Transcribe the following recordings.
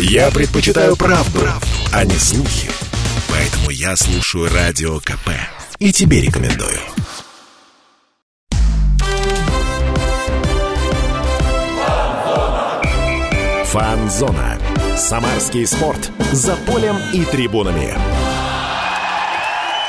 Я предпочитаю правду, правду, а не слухи. Поэтому я слушаю Радио КП. И тебе рекомендую. Фанзона. Самарский спорт. За полем и трибунами.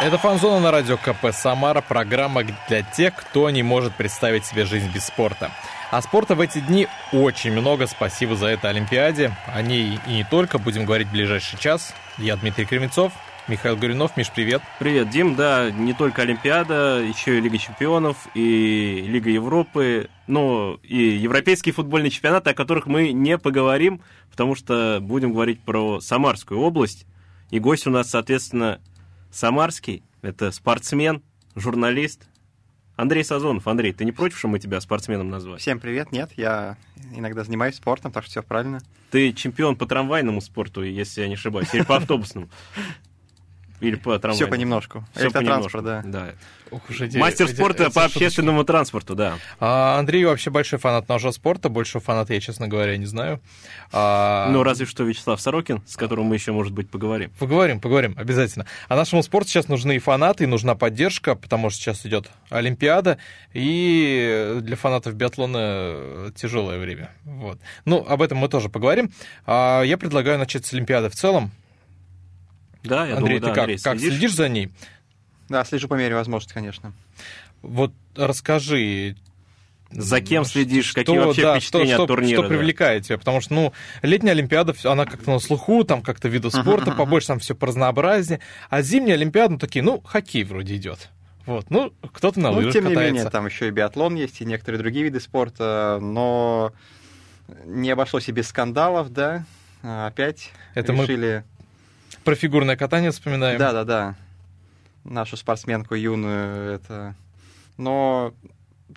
Это «Фанзона» на радио КП «Самара», программа для тех, кто не может представить себе жизнь без спорта. А спорта в эти дни очень много, спасибо за это Олимпиаде. О ней и не только, будем говорить в ближайший час. Я Дмитрий Кремецов, Михаил Горюнов. Миш, привет. Привет, Дим. Да, не только Олимпиада, еще и Лига чемпионов, и Лига Европы, ну, и европейские футбольные чемпионаты, о которых мы не поговорим, потому что будем говорить про Самарскую область. И гость у нас, соответственно, Самарский, это спортсмен, журналист. Андрей Сазонов. Андрей, ты не против, что мы тебя спортсменом назвали? Всем привет. Нет, я иногда занимаюсь спортом, так что все правильно. Ты чемпион по трамвайному спорту, если я не ошибаюсь, или по автобусному. Или по трамваю. Все понемножку. Все Электротранспорт, да. да. Ух уж эти- Мастер спорта эти по общественному транспорту, да. А, Андрей вообще большой фанат ножа спорта, большего фаната я, честно говоря, не знаю. А, Ну, разве что Вячеслав Сорокин, с которым мы еще, может быть, поговорим. Поговорим, поговорим, обязательно. А нашему спорту сейчас нужны и фанаты, и нужна поддержка, потому что сейчас идет Олимпиада, и для фанатов биатлона тяжелое время. Вот. Ну, об этом мы тоже поговорим. А я предлагаю начать с Олимпиады в целом. Да, я Андрей, думаю, да, ты как, Андрей, как следишь? следишь за ней? Да, слежу по мере возможности, конечно. Вот расскажи. За кем следишь? что- Какие вообще да, впечатления что, от турнира? Что да? привлекает тебя? Потому что, ну, летняя Олимпиада, она как-то на слуху, там как-то видов спорта побольше, там все разнообразнее. А зимняя Олимпиада, ну, такие, ну, хоккей вроде идет. Вот, ну, кто-то на Ну, лыжах тем не менее, там еще и биатлон есть, и некоторые другие виды спорта, но не обошлось и без скандалов, да. А, Опять Это мы решили... Про фигурное катание вспоминаем. Да-да-да. Нашу спортсменку юную, это... Но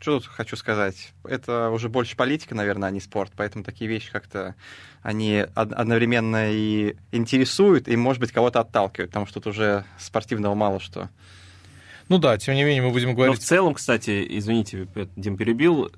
что тут хочу сказать? Это уже больше политика, наверное, а не спорт, поэтому такие вещи как-то они од- одновременно и интересуют, и, может быть, кого-то отталкивают, потому что тут уже спортивного мало что. Ну да, тем не менее, мы будем Но в говорить... целом, кстати, извините, Дим перебил,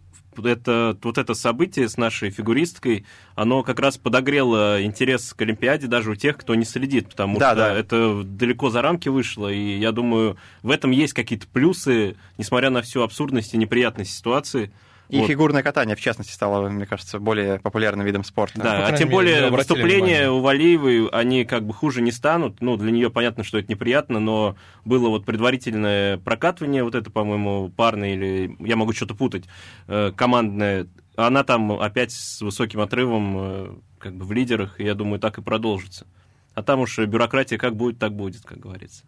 это, вот это событие с нашей фигуристкой, оно как раз подогрело интерес к Олимпиаде даже у тех, кто не следит, потому Да, что да. это далеко за рамки вышло, и я думаю, в этом есть какие-то плюсы, несмотря на всю абсурдность и неприятность ситуации. И Вот. фигурное катание, в частности, стало, мне кажется, более популярным видом спорта. Да, по а тем более выступления у Валиевой, они как бы хуже не станут. Ну, для нее понятно, что это неприятно, но было вот предварительное прокатывание, вот это, по-моему, парное или, я могу что-то путать, э, командное. Она там опять с высоким отрывом э, как бы в лидерах, и я думаю, так и продолжится. А там уж бюрократия как будет, так будет, как говорится.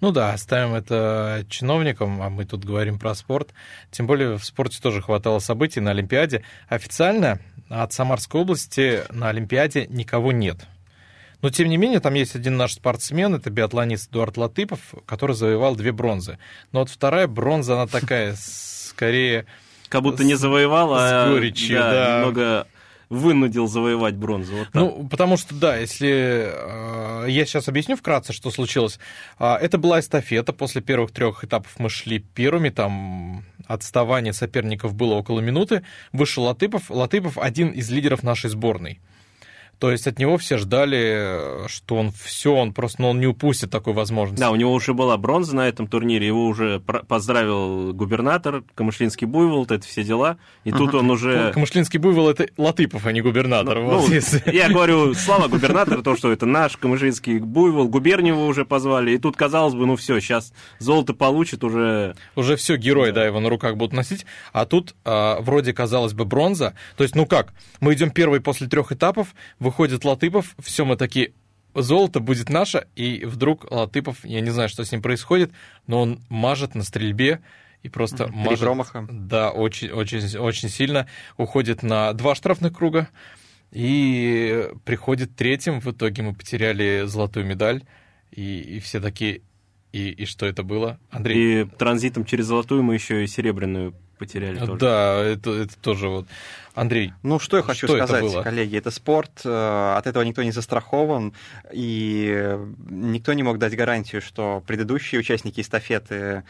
Ну да, оставим это чиновникам, а мы тут говорим про спорт. Тем более в спорте тоже хватало событий на Олимпиаде. Официально от Самарской области на Олимпиаде никого нет. Но, тем не менее, там есть один наш спортсмен, это биатлонист Эдуард Латыпов, который завоевал две бронзы. Но вот вторая бронза, она такая, скорее... Как будто не С- завоевал, а горечью, да. немного вынудил завоевать бронзу. Вот так. Ну, потому что, да, если... э, я сейчас объясню вкратце, что случилось. А, это была эстафета. После первых трех этапов мы шли первыми. Там отставание соперников было около минуты. Вышел Латыпов. Латыпов один из лидеров нашей сборной. То есть от него все ждали, э, что он все, он просто, ну, он не упустит такой возможности. Да, у него уже была бронза на этом турнире, его уже поздравил губернатор, Камышлинский буйвол, это все дела. И тут он уже... Камышлинский буйвол это Латыпов, а не губернатор. Ну, Вот ну, я говорю, слава губернатору, то, что это наш Камышлинский буйвол, губерниеву уже позвали. И тут, казалось бы, ну все, сейчас золото получит уже... Уже все, герой, да. его на руках будут носить. А тут а, вроде, казалось бы, бронза. То есть, ну как, мы идем первый после трех этапов, выходит Латыпов, все, мы такие, золото будет наше, и вдруг Латыпов, я не знаю, что с ним происходит, но он мажет на стрельбе, и просто Три мажет... промаха. Да, очень, очень, очень сильно. Уходит на два штрафных круга, и приходит третьим. В итоге мы потеряли золотую медаль, и, и все такие... И, и что это было? Андрей? И транзитом через золотую мы еще и серебряную потеряли тоже. Да, это, это тоже вот. Андрей, Ну, что я хочу Что это сказать, было? коллеги, это спорт, э, от этого никто не застрахован, и никто не мог дать гарантию, что предыдущие участники эстафеты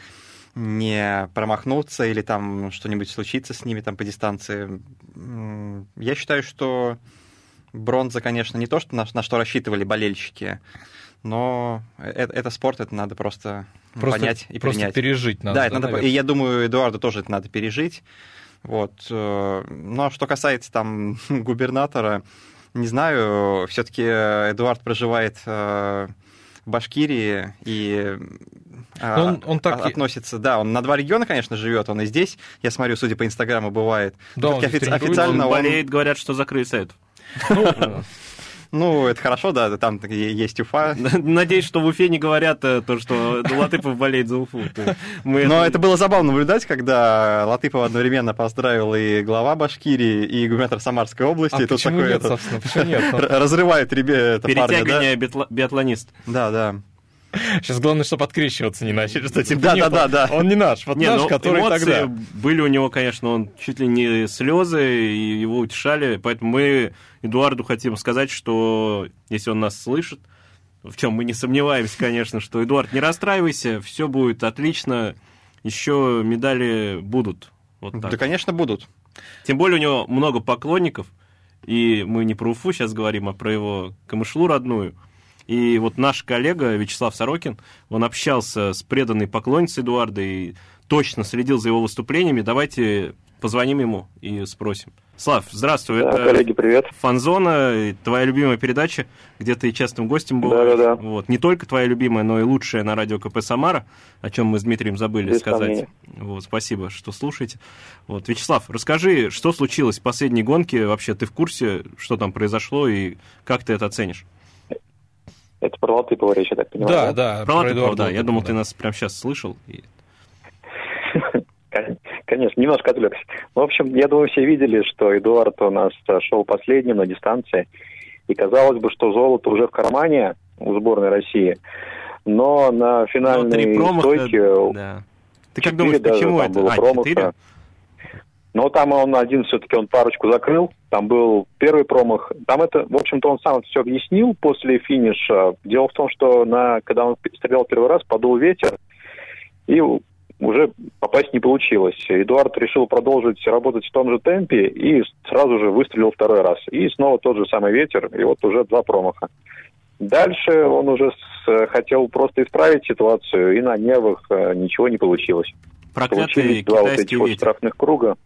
не промахнутся или там что-нибудь случится с ними там по дистанции. Я считаю, что Бронза, конечно, не то, что на, на что рассчитывали болельщики, но это, это спорт, это надо просто, просто понять и просто принять. пережить надо. Да, это надо, и я думаю, Эдуарду тоже это надо пережить. Вот. Э, а что касается там губернатора, не знаю, все-таки Эдуард проживает э, в Башкирии и э, ну, он, он так относится, да, он на два региона, конечно, живет, он и здесь, я смотрю, судя по Инстаграму, бывает. Да, он офици- официально он болеет, говорят, что закрыт сайт. Ну, ну, это хорошо, да, там есть Уфа. Надеюсь, что в Уфе не говорят э, то, что Латыпов болеет за Уфу. Мы Но это... это было забавно наблюдать, когда Латыпов одновременно поздравил и глава Башкирии, и губернатор Самарской области. А и почему такой, нет, это... собственно, почему нет? Разрывает ребята Перетягивание да? биатлонист. Да, да. Сейчас главное, чтобы открещиваться не начали, что типа да, нет, да, да, да. он не наш, вот не, наш, ну, который тогда. были у него, конечно, он чуть ли не слезы, и его утешали, поэтому мы Эдуарду хотим сказать, что если он нас слышит, в чем мы не сомневаемся, конечно, что Эдуард, не расстраивайся, все будет отлично, еще медали будут. Вот так. Да, конечно, будут. Тем более у него много поклонников, и мы не про Уфу сейчас говорим, а про его камышлу родную – и вот наш коллега Вячеслав Сорокин, он общался с преданной поклонницей Эдуарда и точно следил за его выступлениями. Давайте позвоним ему и спросим. Слав, здравствуй. Да, это коллеги, привет. Фанзона, твоя любимая передача, где ты частым гостем был. Да, да, да. Вот. Не только твоя любимая, но и лучшая на радио КП Самара, о чем мы с Дмитрием забыли Без сказать. Вот, спасибо, что слушаете. Вот, Вячеслав, расскажи, что случилось в последней гонке? Вообще, ты в курсе, что там произошло и как ты это оценишь? Это про Латыпова речь, я так понимаю. Да, да. Про Латыпова, да. Я думал, ты нас прямо сейчас слышал. Конечно, немножко отвлекся. В общем, я думаю, все видели, что Эдуард у нас шел последним на дистанции. И казалось бы, что золото уже в кармане у сборной России. Но на финальной стойке... Да. Ты как думаешь, почему это? Было а, промаха. 4? Но там он один все-таки, он парочку закрыл. Там был первый промах. Там это, в общем-то, он сам все объяснил после финиша. Дело в том, что на, когда он стрелял первый раз, подул ветер, и уже попасть не получилось. Эдуард решил продолжить работать в том же темпе и сразу же выстрелил второй раз. И снова тот же самый ветер, и вот уже два промаха. Дальше он уже с, хотел просто исправить ситуацию, и на нервах э, ничего не получилось. Получились два вот этих вот штрафных круга.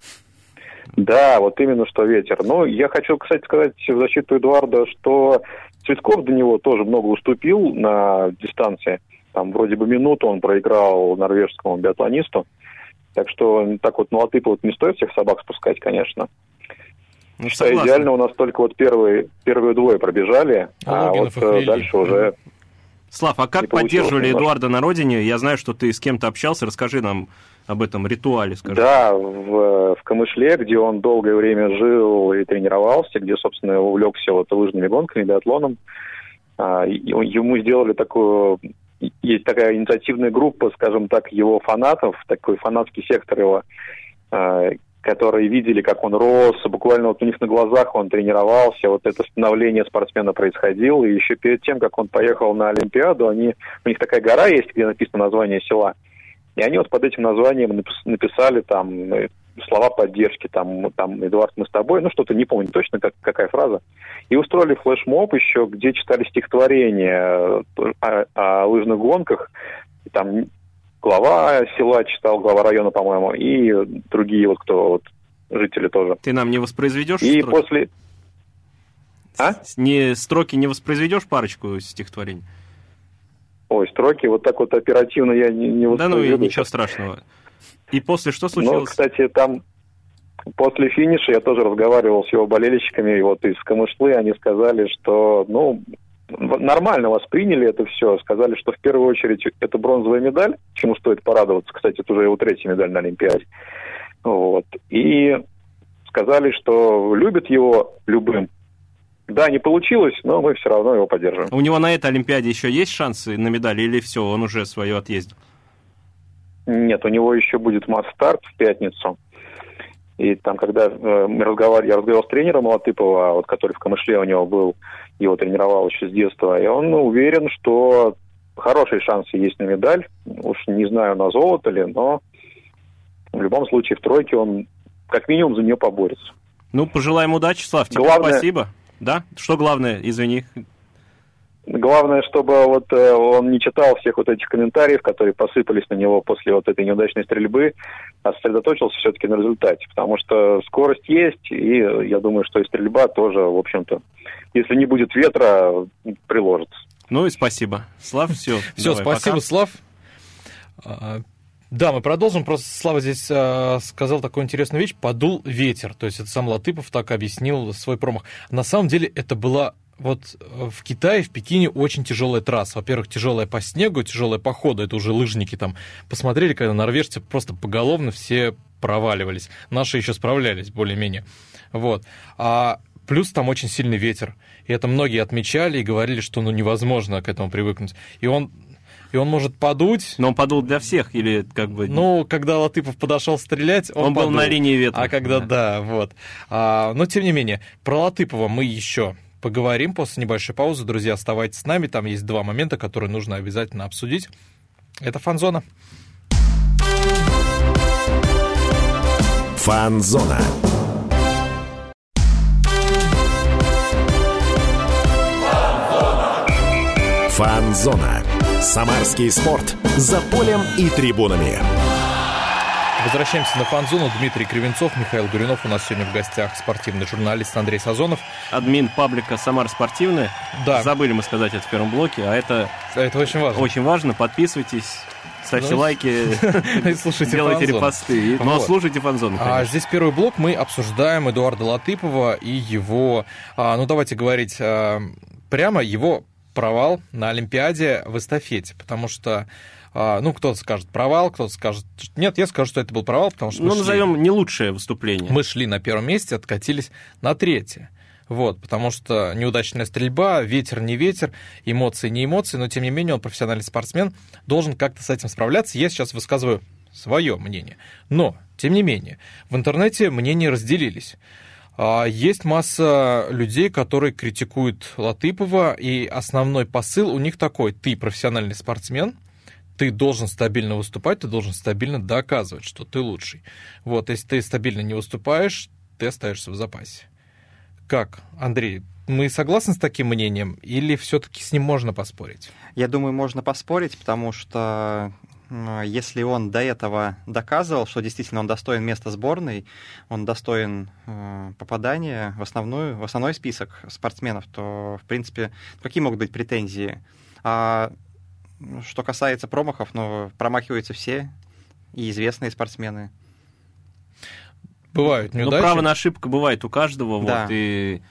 Да, вот именно что ветер. Но я хочу, кстати, сказать в защиту Эдуарда, что Цветков до него тоже много уступил на дистанции. Там вроде бы минуту он проиграл норвежскому биатлонисту. Так что так вот на латыпа вот не стоит всех собак спускать, конечно. Ну, что идеально у нас только вот первые, первые двое пробежали, а, а вот э, дальше уже Слав, а как поддерживали Эдуарда на родине? Я знаю, что ты с кем-то общался. Расскажи нам об этом ритуале, скажи. Да, в, в Камышле, где он долгое время жил и тренировался, где, собственно, увлекся вот лыжными гонками, биатлоном. А, ему сделали такую... Есть такая инициативная группа, скажем так, его фанатов, такой фанатский сектор его, а, которые видели, как он рос, буквально вот у них на глазах он тренировался, вот это становление спортсмена происходило, и еще перед тем, как он поехал на Олимпиаду, они, у них такая гора есть, где написано название села, и они вот под этим названием написали там э, слова поддержки, там, там Эдуард, мы с тобой, ну что-то не помню точно, как, какая фраза. И устроили флешмоб еще, где читали стихотворение э, о, о лыжных гонках, и там глава села читал, глава района, по-моему, и другие вот кто вот жители тоже. Ты нам не воспроизведешь? И строки? после... А? Не, строки не воспроизведешь парочку стихотворений? Ой, строки вот так вот оперативно я не, не. Да ну и ничего страшного. И после что случилось? Ну, кстати, там после финиша я тоже разговаривал с его болельщиками, вот из Камышлы они сказали, что, ну, нормально восприняли это все, сказали, что в первую очередь это бронзовая медаль, чему стоит порадоваться. Кстати, это уже его третья медаль на Олимпиаде. Вот. И сказали, что любят его любым. Да, не получилось, но мы все равно его поддерживаем. У него на этой Олимпиаде еще есть шансы на медаль или все, он уже свое отъездил? Нет, у него еще будет масс-старт в пятницу. И там, когда э, мы разговаривали, я разговаривал с тренером Латыпова, вот, который в Камышле у него был, его тренировал еще с детства, и он уверен, что хорошие шансы есть на медаль. Уж не знаю, на золото ли, но в любом случае в тройке он как минимум за нее поборется. Ну, пожелаем удачи, Слав, тебе Главное... спасибо. Да? Что главное, извини? Главное, чтобы вот э, он не читал всех вот этих комментариев, которые посыпались на него после вот этой неудачной стрельбы, а сосредоточился все-таки на результате, потому что скорость есть, и я думаю, что и стрельба тоже, в общем-то, если не будет ветра, приложит. Ну и спасибо. Слав, все. Все, спасибо, пока. Слав. Да, мы продолжим. Просто Слава здесь э, сказал такую интересную вещь. Подул ветер. То есть это сам Латыпов так объяснил свой промах. На самом деле это была вот э, в Китае, в Пекине очень тяжелая трасса. Во-первых, тяжелая по снегу, тяжелая по ходу. Это уже лыжники там посмотрели, когда норвежцы просто поголовно все проваливались. Наши еще справлялись более-менее. Вот. А плюс там очень сильный ветер. И это многие отмечали и говорили, что ну невозможно к этому привыкнуть. И он и он может подуть. Но он подул для всех или как бы... Ну, когда Латыпов подошел стрелять, он, он подул. был на линии ветра. А когда, да, да вот. А, но, тем не менее, про Латыпова мы еще поговорим после небольшой паузы. Друзья, оставайтесь с нами. Там есть два момента, которые нужно обязательно обсудить. Это Фанзона. Фанзона. Фанзона. Самарский спорт. За полем и трибунами. Возвращаемся на фан-зону. Дмитрий Кривенцов, Михаил Гуринов. У нас сегодня в гостях спортивный журналист Андрей Сазонов. Админ паблика «Самар спортивная». Да. Забыли мы сказать это в первом блоке, а это... Это очень важно. Очень важно. Подписывайтесь, ставьте ну, лайки, слушайте делайте репосты. Но слушайте фанзон. А здесь первый блок. Мы обсуждаем Эдуарда Латыпова и его... А, ну, давайте говорить а, прямо, его провал на Олимпиаде в эстафете, потому что а, ну, кто-то скажет провал, кто-то скажет... Нет, я скажу, что это был провал, потому что... Ну, назовем не лучшее выступление. Мы шли на первом месте, откатились на третье. Вот, потому что неудачная стрельба, ветер не ветер, эмоции не эмоции, но тем не менее он профессиональный спортсмен, должен как-то с этим справляться. Я сейчас высказываю свое мнение. Но, тем не менее, в интернете мнения разделились. А, есть масса людей, которые критикуют Латыпова, и основной посыл у них такой. Ты профессиональный спортсмен, ты должен стабильно выступать, ты должен стабильно доказывать, что ты лучший. Вот, если ты стабильно не выступаешь, ты остаешься в запасе. Как, Андрей, мы согласны с таким мнением, или все-таки с ним можно поспорить? Я думаю, можно поспорить, потому что если он до этого доказывал, что действительно он достоин места сборной, он достоин э, попадания в, основную, в основной список спортсменов, то, в принципе, какие могут быть претензии? А что касается промахов, ну, промахиваются все, и известные спортсмены. Бывают ну, неудачи. Ну, право на ошибку бывает у каждого, да. вот, и...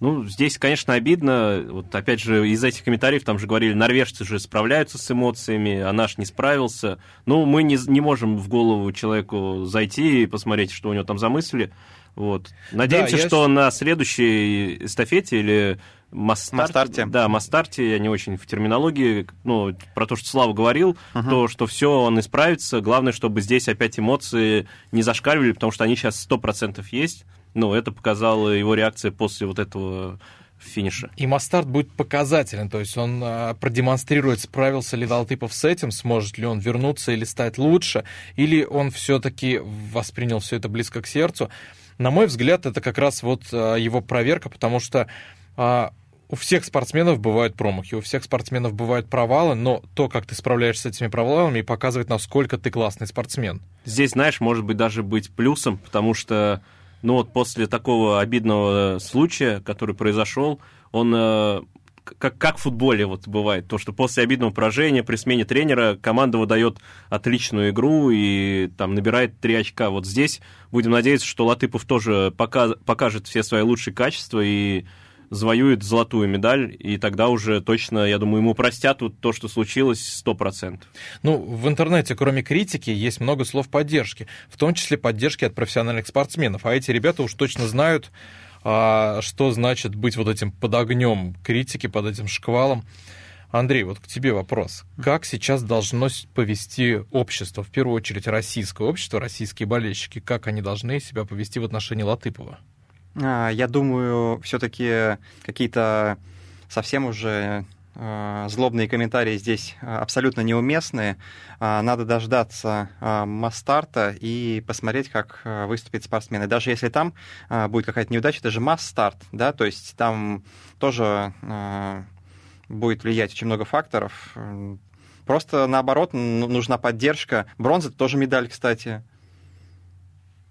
Ну, здесь, конечно, обидно. Вот опять же, из этих комментариев там же говорили, норвежцы же справляются с эмоциями, а наш не справился. Ну, мы не, не можем в голову человеку зайти и посмотреть, что у него там за мысли. Вот. Надеемся, да, что я... на следующей эстафете или Мастарте, Мастарте. Да, Мастарте, я не очень в терминологии, ну, про то, что Слава говорил, uh-huh. то, что все он исправится. Главное, чтобы здесь опять эмоции не зашкаливали, потому что они сейчас 100% есть. Ну, это показала его реакция после вот этого финиша. И Мастарт будет показателен, то есть он а, продемонстрирует, справился ли Далтыпов с этим, сможет ли он вернуться или стать лучше, или он все-таки воспринял все это близко к сердцу. На мой взгляд, это как раз вот а, его проверка, потому что а, у всех спортсменов бывают промахи, у всех спортсменов бывают провалы, но то, как ты справляешься с этими провалами, показывает, насколько ты классный спортсмен. Здесь, знаешь, может быть даже быть плюсом, потому что, ну вот после такого обидного случая, который произошел, он э, как, как в футболе вот бывает, то, что после обидного поражения при смене тренера команда выдает отличную игру и там набирает три очка. Вот здесь будем надеяться, что Латыпов тоже пока, покажет все свои лучшие качества и завоюет золотую медаль, и тогда уже точно, я думаю, ему простят вот то, что случилось, 100%. Ну, в интернете, кроме критики, есть много слов поддержки, в том числе поддержки от профессиональных спортсменов, а эти ребята уж точно знают, а, что значит быть вот этим под огнем критики, под этим шквалом. Андрей, вот к тебе вопрос. Как сейчас должно повести общество, в первую очередь российское общество, российские болельщики, как они должны себя повести в отношении Латыпова? А, я думаю, все-таки какие-то совсем уже э, злобные комментарии здесь э, абсолютно неуместны. Надо дождаться масс-старта и посмотреть, как выступит спортсмен. И даже если там будет какая-то неудача, это же масс-старт, да, то есть там тоже будет влиять очень много факторов. Просто наоборот, ну, нужна поддержка. Бронза тоже медаль, кстати.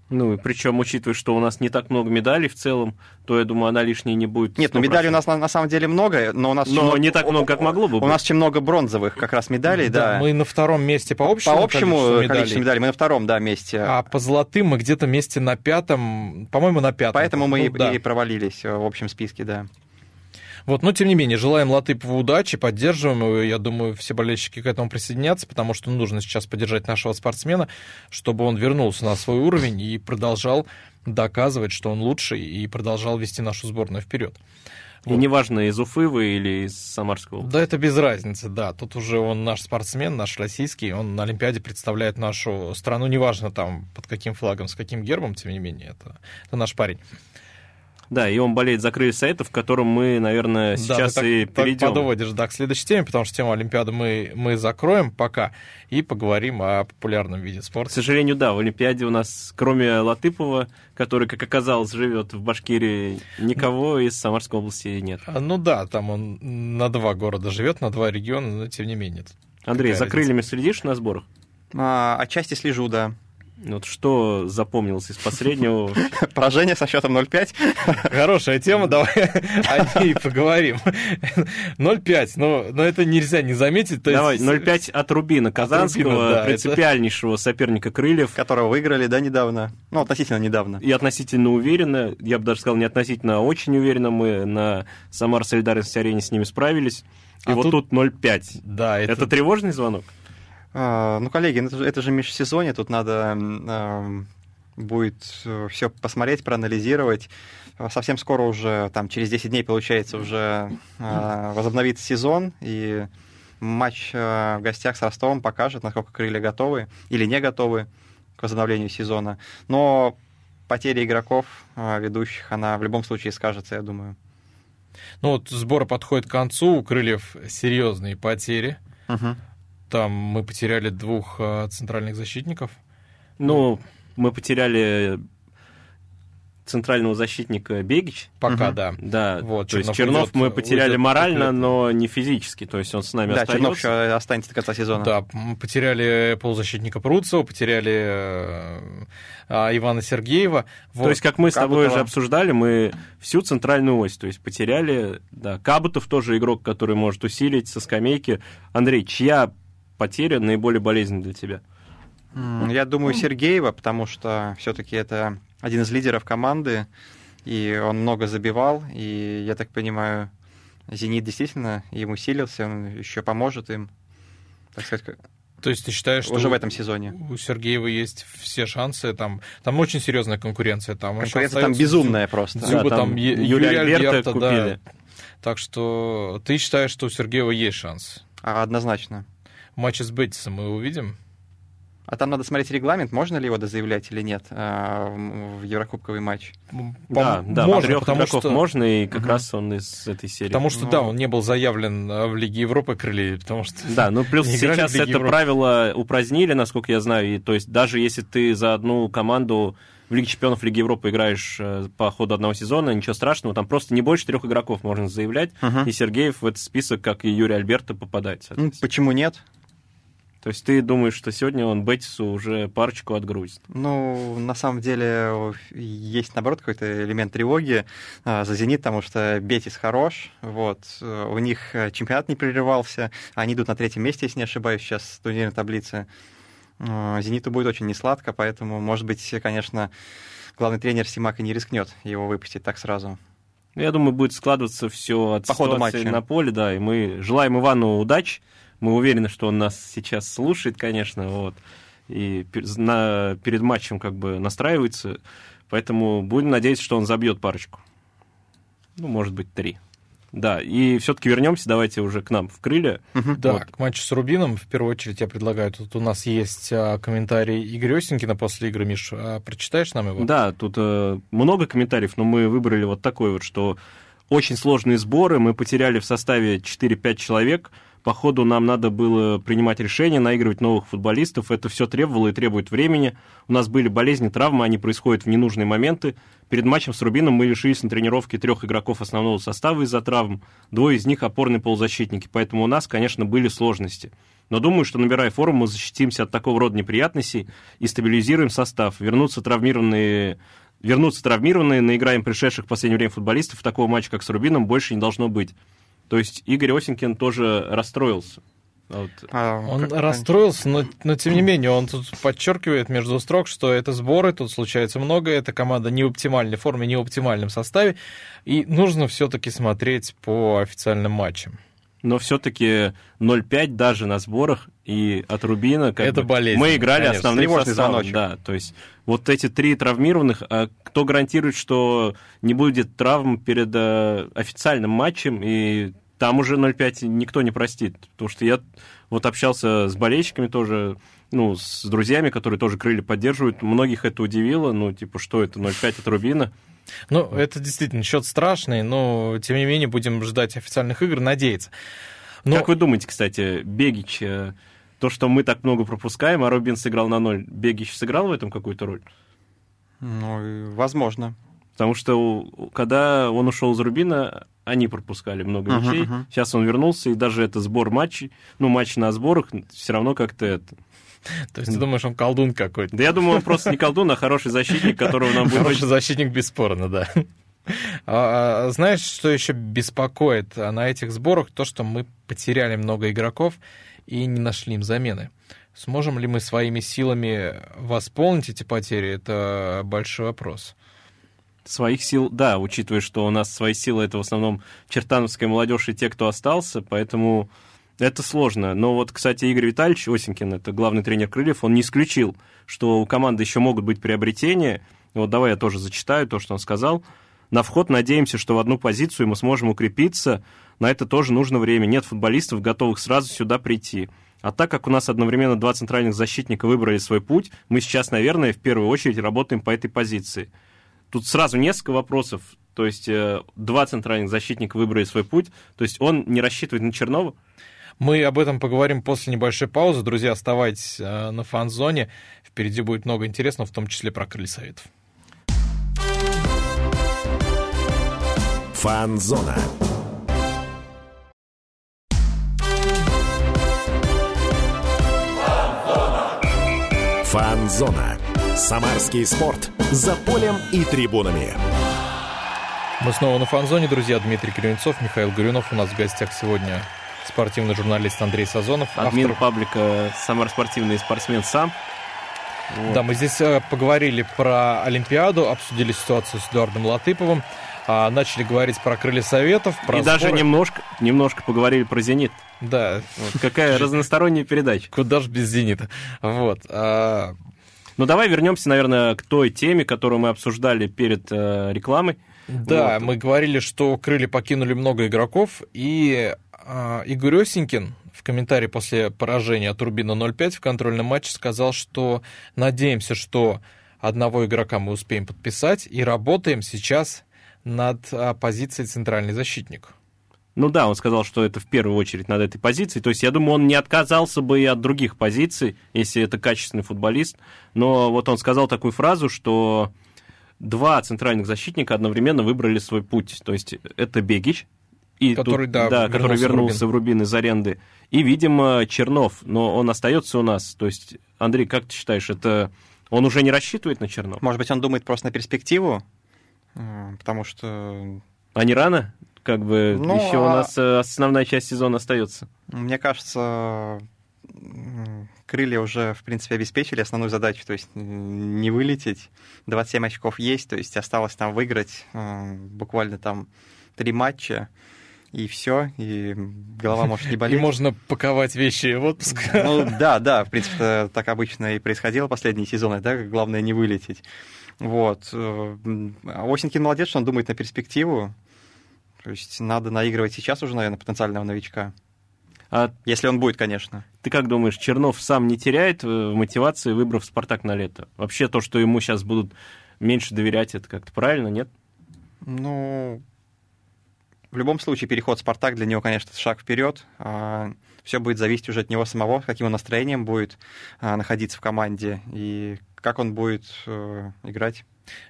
Ну, и причем, учитывая, что у нас не так много медалей в целом, то, я думаю, она лишней не будет. Нет, ну медалей у нас на, на самом деле много, но у нас... Но не так много, как могло бы У нас очень много бронзовых как раз медалей, да. Мы на втором месте по общему, По общему количеству медалей. количеству медалей мы на втором, да, месте. А по золотым мы где-то месте на пятом, по-моему, на пятом. Поэтому мы Ну, и, да. и провалились э, в общем списке, да. Вот, но тем не менее, желаем Латыпову удачи, поддерживаем его. Я думаю, все болельщики к этому присоединятся, потому что нужно сейчас поддержать нашего спортсмена, чтобы он вернулся на свой уровень и продолжал доказывать, что он лучший, и продолжал вести нашу сборную вперед. И неважно, из Уфы вы или из Самарского. Да, это без разницы, да. Тут уже он наш спортсмен, наш российский, он на Олимпиаде представляет нашу страну, неважно там под каким флагом, с каким гербом, тем не менее, это, это наш парень. Да, и он болеет за крылья Совета, в котором мы, наверное, Да, сейчас ты так- и так перейдем. подводишь, да, к следующей теме, потому что тему Олимпиады мы, мы закроем пока и поговорим о популярном виде К спорта. сожалению, да, в Олимпиаде у нас, кроме Латыпова, который, как оказалось, живет в Башкирии, никого из Самарской области нет. А, Ну да, там он на два города живет, на два региона, но тем не менее. Андрей, за крыльями следишь на сборах? А, отчасти слежу, да. Вот что запомнилось из последнего? Поражение со счетом 0-5. Хорошая тема, давай о ней поговорим. 0,5, но, но это нельзя не заметить. то Давай, есть- 0-5 от Рубина Казанского, Рубина, да, принципиальнейшего соперника крыльев. которого выиграли, да, недавно. Ну, относительно недавно. И относительно уверенно, я бы даже сказал, не относительно, а очень уверенно мы на Самар Солидарности арене с ними справились. И А вот тут- тут 0-5. Да, это, Это тревожный звонок? А, ну, коллеги, ну, это же, это же межсезонье, тут надо ам, будет все посмотреть, проанализировать. А, Совсем скоро уже, там, через 10 дней, получается, уже а, возобновится сезон, и матч а, в гостях с Ростовом покажет, насколько крылья готовы или не готовы к возобновлению сезона. Но потеря игроков а, ведущих, она в любом случае скажется, я думаю. Ну вот сбор подходит к концу, у Крыльев серьезные потери. Там мы потеряли двух э, центральных защитников. Ну, мы потеряли центрального защитника Бегич. Пока, Мгм. да. Да, Вот, то есть Чернов Чернов уйдет- мы потеряли уйдет морально, конкретно. но не физически. То есть он с нами Да, Чернов остается. еще останется до конца сезона. Да, мы потеряли полузащитника Пруцева, потеряли э, а, Ивана Сергеева. Вот. То есть, как мы с тобой Кабутова. уже обсуждали, мы всю центральную ось, то есть потеряли, да, Кабутов тоже игрок, который может усилить со скамейки. Андрей, чья потеря наиболее болезненна для тебя? Я думаю, Сергеева, потому что все-таки это один из лидеров команды, и он много забивал, и я так понимаю, Зенит действительно им усилился, он еще поможет им, так сказать, как- То есть ты считаешь, что уже в этом сезоне. у Сергеева есть все шансы, там, там очень серьезная конкуренция. Там Конкуренция там остается безумная просто. Дзюба, Да, там, там Юрия Альберта Альберта, да. купили. Так что ты считаешь, что у Сергеева есть шанс? А, Однозначно. В матче с Бетисом мы увидим. А там надо смотреть регламент, можно ли его дозаявлять или нет а, в Еврокубковый матч. Да, да, можно, трех потому игроков что, можно, и как Мгм. раз он из этой серии. потому что Ну. да, он не был заявлен э, в Лиге Европы крылья, потому что Да, ну плюс сейчас это Европы. правило упразднили, насколько я знаю. И, то есть даже если ты за одну команду в Лиге Чемпионов Лиги Европы играешь э, по ходу одного сезона, ничего страшного, там просто не больше трех игроков можно заявлять, Мгм. и Сергеев в этот список, как и Юрий Альберто, попадает. Ну, почему нет? То есть ты думаешь, что сегодня он Бетису уже парочку отгрузит? Ну, на самом деле, есть, наоборот, какой-то элемент тревоги а, за «Зенит», потому что Бетис хорош, вот, э, у них э, чемпионат не прерывался, они идут на третьем месте, если не ошибаюсь, сейчас в турнирной таблице. Э, «Зениту» будет очень несладко, поэтому, может быть, конечно, главный тренер Симака не рискнет его выпустить так сразу. Ну, Я думаю, будет складываться все от По ситуации матча. на поле, да, и мы желаем Ивану удачи. Мы уверены, что он нас сейчас слушает, конечно, вот, и на- перед матчем как бы настраивается, поэтому будем надеяться, что он забьет парочку. Ну, может быть, три. Да, и все-таки вернемся, давайте уже к нам в крылья. Да, Вот. к матчу с Рубином в первую очередь я предлагаю. Тут у нас есть а, комментарий Игоря Осенькина после игры. Миш, а, прочитаешь нам его? Да, тут э, много комментариев, но мы выбрали вот такой вот, что очень сложные сборы, мы потеряли в составе 4-5 человек, по ходу нам надо было принимать решения, наигрывать новых футболистов. Это все требовало и требует времени. У нас были болезни, травмы, они происходят в ненужные моменты. Перед матчем с Рубином мы лишились на тренировке трех игроков основного состава из-за травм. Двое из них опорные полузащитники, поэтому у нас, конечно, были сложности. Но думаю, что набирая форму, мы защитимся от такого рода неприятностей и стабилизируем состав. Вернутся травмированные вернуться травмированные, наиграем пришедших в последнее время футболистов, такого матча, как с Рубином, больше не должно быть. То есть Игорь Осенькин тоже расстроился. Вот. А, он как расстроился, но, но тем не менее он тут подчеркивает между строк, что это сборы, тут случается много, эта команда не в оптимальной форме, не в оптимальном составе, и нужно все-таки смотреть по официальным матчам. Но все-таки 0-5 даже на сборах и от Рубина как это болезнь. Мы играли конечно, основным составом. Да, то есть вот эти три травмированных, а кто гарантирует, что не будет травм перед э, официальным матчем и там уже 0,5 никто не простит. Потому что я вот общался с болельщиками тоже, ну, с друзьями, которые тоже крылья поддерживают. Многих это удивило. Ну, типа, что это 0,5 от Рубина? Ну, это действительно счет страшный, но тем не менее будем ждать официальных игр, надеяться. Но... Как вы думаете, кстати, Бегич, э, то, что мы так много пропускаем, а Рубин сыграл на ноль, Бегич сыграл в этом какую-то роль? Ну, возможно. Потому что когда он ушел из Рубина, они пропускали много uh-huh, мячей. Uh-huh. Сейчас он вернулся, и даже это сбор матчей, ну, матч на сборах, все равно как-то это... То есть ты думаешь, он колдун какой-то? Да я думаю, он просто не колдун, а хороший защитник, которого нам будет... Хороший защитник, бесспорно, да. А, а, знаешь, что еще беспокоит на этих сборах? То, что мы потеряли много игроков и не нашли им замены. Сможем ли мы своими силами восполнить эти потери, это большой вопрос своих сил, да, учитывая, что у нас свои силы это в основном чертановская молодежь и те, кто остался, поэтому это сложно. Но вот, кстати, Игорь Витальевич Осенькин, это главный тренер Крыльев, он не исключил, что у команды еще могут быть приобретения. Вот давай я тоже зачитаю то, что он сказал. На вход надеемся, что в одну позицию мы сможем укрепиться. На это тоже нужно время. Нет футболистов, готовых сразу сюда прийти. А так как у нас одновременно два центральных защитника выбрали свой путь, мы сейчас, наверное, в первую очередь работаем по этой позиции. Тут сразу несколько вопросов. То есть э, два центральных защитника выбрали свой путь. То есть он не рассчитывает на Чернова? Мы об этом поговорим после небольшой паузы. Друзья, оставайтесь э, на фан-зоне. Впереди будет много интересного, в том числе про крылья советов. Фан-зона. Фан-зона. Самарский спорт. За полем и трибунами. Мы снова на фан-зоне, друзья. Дмитрий Кривенцов, Михаил Горюнов. У нас в гостях сегодня спортивный журналист Андрей Сазонов. Админ автор... паблика «Самар спортивный спортсмен сам». Вот. Да, мы здесь э, поговорили про Олимпиаду, обсудили ситуацию с Эдуардом Латыповым, а, начали говорить про крылья советов, про И сборы. даже немножко, немножко поговорили про «Зенит». Да. Вот, какая разносторонняя передача. Куда же без «Зенита». Вот. А, ну, давай вернемся, наверное, к той теме, которую мы обсуждали перед э, рекламой. Да, вот. мы говорили, что крылья покинули много игроков, и Игорь Осенькин в комментарии после поражения от Рубина 0-5 в контрольном матче сказал, что надеемся, что одного игрока мы успеем подписать, и работаем сейчас над а, позицией центральный защитник. Ну да, он сказал, что это в первую очередь над этой позицией. То есть я думаю, он не отказался бы и от других позиций, если это качественный футболист. Но вот он сказал такую фразу, что два центральных защитника одновременно выбрали свой путь. То есть это Бегич, и который, тут, да, да, вернулся который вернулся в Рубин. в Рубин из аренды. И, видимо, Чернов, но он остается у нас. То есть, Андрей, как ты считаешь, это он уже не рассчитывает на Чернов? Может быть, он думает просто на перспективу, потому что... А не рано? как бы ну, еще а... у нас э, основная часть сезона остается. Мне кажется, крылья уже, в принципе, обеспечили основную задачу, то есть не вылететь. 27 очков есть, то есть осталось там выиграть буквально там три матча и все, и голова может не болеть. И можно паковать вещи в отпуск. Ну да, да, в принципе, так обычно и происходило последние сезоны, да, главное не вылететь. Вот. Э, Осенькин молодец, что он думает на перспективу. То есть надо наигрывать сейчас уже, наверное, потенциального новичка. А если он будет, конечно. Ты как думаешь, Чернов сам не теряет в мотивации, выбрав «Спартак» на лето? Вообще то, что ему сейчас будут меньше доверять, это как-то правильно, нет? Ну, в любом случае переход Спартак для него, конечно, шаг вперед. А, Все будет зависеть уже от него самого, каким он настроением будет а, находиться в команде и как он будет э, играть.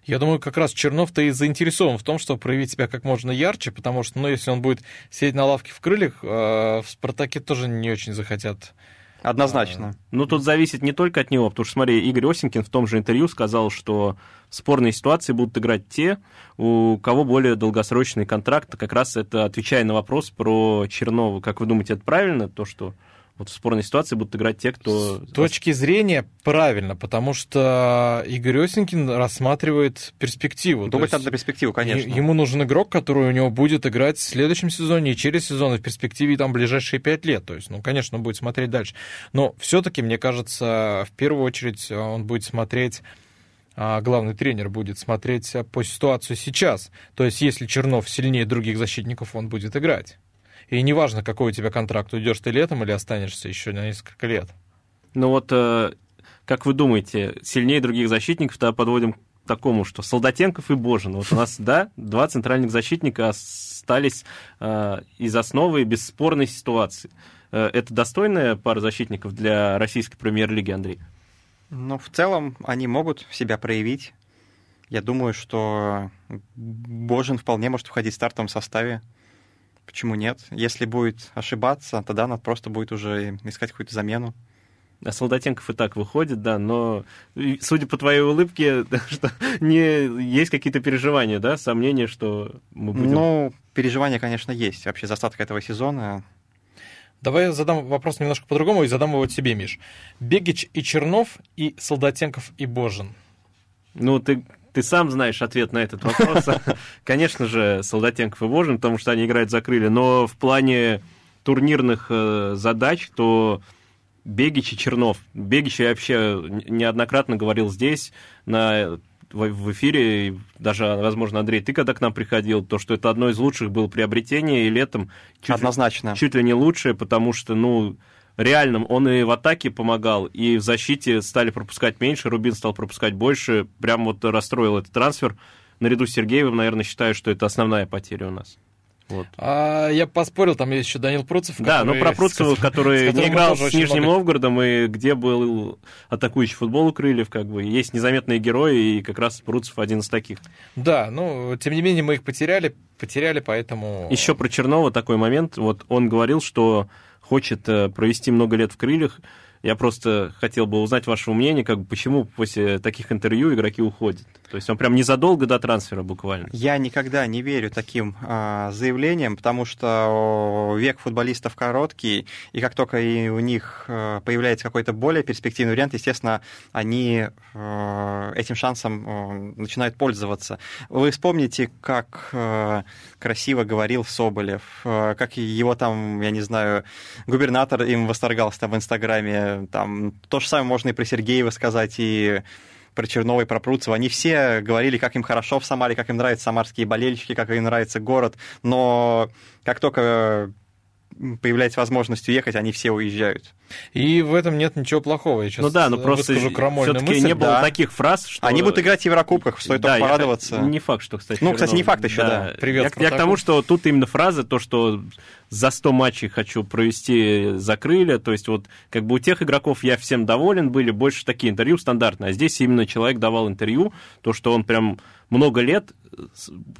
Я думаю, как раз Чернов-то и заинтересован в том, чтобы проявить себя как можно ярче, потому что, ну, если он будет сидеть на лавке в крыльях, э, в «Спартаке» тоже не очень захотят Однозначно. Ну, тут зависит не только от него, потому что, смотри, Игорь Осенькин в том же интервью сказал, что в спорной ситуации будут играть те, у кого более долгосрочный контракт. Как раз это отвечая на вопрос про Чернова. Как вы думаете, это правильно, то, что вот в спорной ситуации будут играть те, кто... С точки зрения правильно, потому что Игорь Осенькин рассматривает перспективу. Думать надо перспективу, конечно. Ему нужен игрок, который у него будет играть в следующем сезоне и через сезон, и в перспективе там ближайшие пять лет. То есть, ну, конечно, он будет смотреть дальше. Но все-таки, мне кажется, в первую очередь он будет смотреть а главный тренер будет смотреть по ситуации сейчас. То есть, если Чернов сильнее других защитников, он будет играть. И неважно, какой у тебя контракт, уйдешь ты летом или останешься еще на несколько лет. Ну вот, э, как вы думаете, сильнее других защитников тогда подводим к такому, что Солдатенков и Божин. Вот у нас, да, два центральных защитника остались э, из основы бесспорной ситуации. Э, это достойная пара защитников для российской премьер-лиги, Андрей? Ну, в целом, они могут себя проявить. Я думаю, что Божин вполне может входить в стартовом составе. Почему нет? Если будет ошибаться, тогда надо просто будет уже искать какую-то замену. А Солдатенков и так выходит, да, но судя по твоей улыбке, что не есть какие-то переживания, да, сомнения, что мы будем... Ну, переживания, конечно, есть. Вообще, за остаток этого сезона Давай я задам вопрос немножко по-другому и задам его тебе, Миш. Бегич и Чернов, и Солдатенков и Божин. Ну, ты ты сам знаешь ответ на этот вопрос. Конечно же, Солдатенков и Божин, потому что они играют за крылья. Но в плане турнирных э, задач, то Бегич и Чернов. Бегич я вообще неоднократно говорил здесь, на в эфире, даже, возможно, Андрей, ты когда к нам приходил, то, что это одно из лучших было приобретений, и летом чуть, Однозначно. чуть ли не лучшее, потому что, ну, реальным. Он и в атаке помогал, и в защите стали пропускать меньше, Рубин стал пропускать больше. Прям вот расстроил этот трансфер. Наряду с Сергеевым, наверное, считаю, что это основная потеря у нас. Вот. А, я поспорил, там есть еще Данил Пруцев. Да, но про Пруцева, который не играл с Нижним много... Новгородом, и где был атакующий футбол у Крыльев, как бы, есть незаметные герои, и как раз Пруцев один из таких. Да, ну, тем не менее, мы их потеряли, потеряли, поэтому... Еще про Чернова такой момент, вот он говорил, что хочет э, провести много лет в крыльях. Я просто хотел бы узнать ваше мнение, как бы, почему после таких интервью игроки уходят. То есть он прям незадолго до трансфера буквально. Я никогда не верю таким а, заявлениям, потому что век футболистов короткий, и как только и у них а, появляется какой-то более перспективный вариант, естественно, они а, этим шансом а, начинают пользоваться. Вы вспомните, как а, красиво говорил Соболев, а, как его там, я не знаю, губернатор им восторгался там в Инстаграме, там то же самое можно и про Сергеева сказать, и про Чернова и про Пруцева, они все говорили, как им хорошо в Самаре, как им нравятся самарские болельщики, как им нравится город, но как только появляется возможность уехать, они все уезжают. И в этом нет ничего плохого. Я сейчас ну да, но просто все-таки не было да. таких фраз, что... Они будут играть в Еврокубках, стоит да, только порадоваться. Я... Не факт, что, кстати. Ну, кстати, не факт еще, да. да. Привет, я, я к тому, что тут именно фраза, то, что за 100 матчей хочу провести закрыли, то есть вот как бы у тех игроков я всем доволен, были больше такие интервью стандартные, а здесь именно человек давал интервью, то, что он прям много лет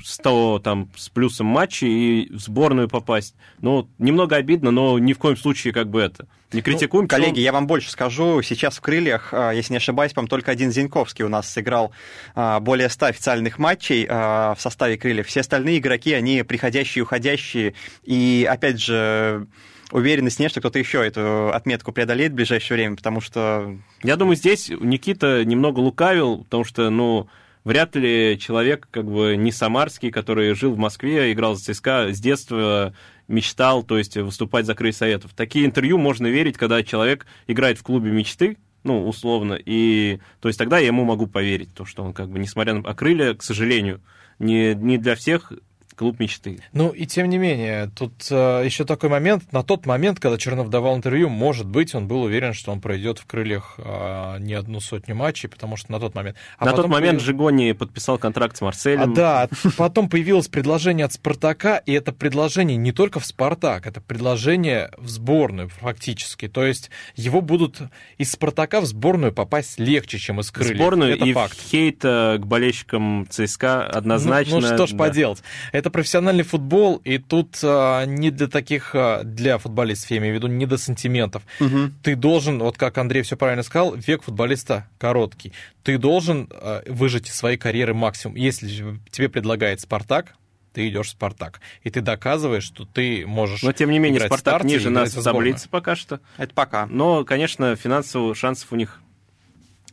100 там с плюсом матчей и в сборную попасть. Ну, немного обидно, но ни в коем случае как бы это. Не критикуем. Ну, коллеги, я вам больше скажу. Сейчас в «Крыльях», а, если не ошибаюсь, по только один Зиньковский у нас сыграл а, более 100 официальных матчей а, в составе «Крыльев». Все остальные игроки, они приходящие, уходящие. И, опять же, уверенность нет, что кто-то еще эту отметку преодолеет в ближайшее время, потому что... Я думаю, здесь Никита немного лукавил, потому что, ну, вряд ли человек как бы не самарский, который жил в Москве, играл за ЦСКА с детства, мечтал, то есть выступать за крылья советов. Такие интервью можно верить, когда человек играет в клубе мечты, ну, условно, и то есть тогда я ему могу поверить, то, что он как бы, несмотря на... А крылья, к сожалению, не, не для всех клуб мечты. Ну и тем не менее, тут э, еще такой момент, на тот момент, когда Чернов давал интервью, может быть, он был уверен, что он пройдет в крыльях э, не одну сотню матчей, потому что на тот момент... А на тот момент появ... Жигони подписал контракт с Марселем. А, да, потом появилось предложение от Спартака, и это предложение не только в Спартак, это предложение в сборную фактически. То есть его будут из Спартака в сборную попасть легче, чем из крыльев. Сборную это и факт. хейт к болельщикам ЦСКА однозначно. Ну, ну что ж да. поделать. Это профессиональный футбол, и тут а, не для таких, а, для футболистов, я имею в виду, не до сантиментов. Угу. Ты должен, вот как Андрей все правильно сказал, век футболиста короткий. Ты должен а, выжить из своей карьеры максимум. Если тебе предлагает Спартак, ты идешь в Спартак. И ты доказываешь, что ты можешь. Но тем не менее, Спартак ниже нас в таблице пока что. Это пока. Но, конечно, финансовых шансов у них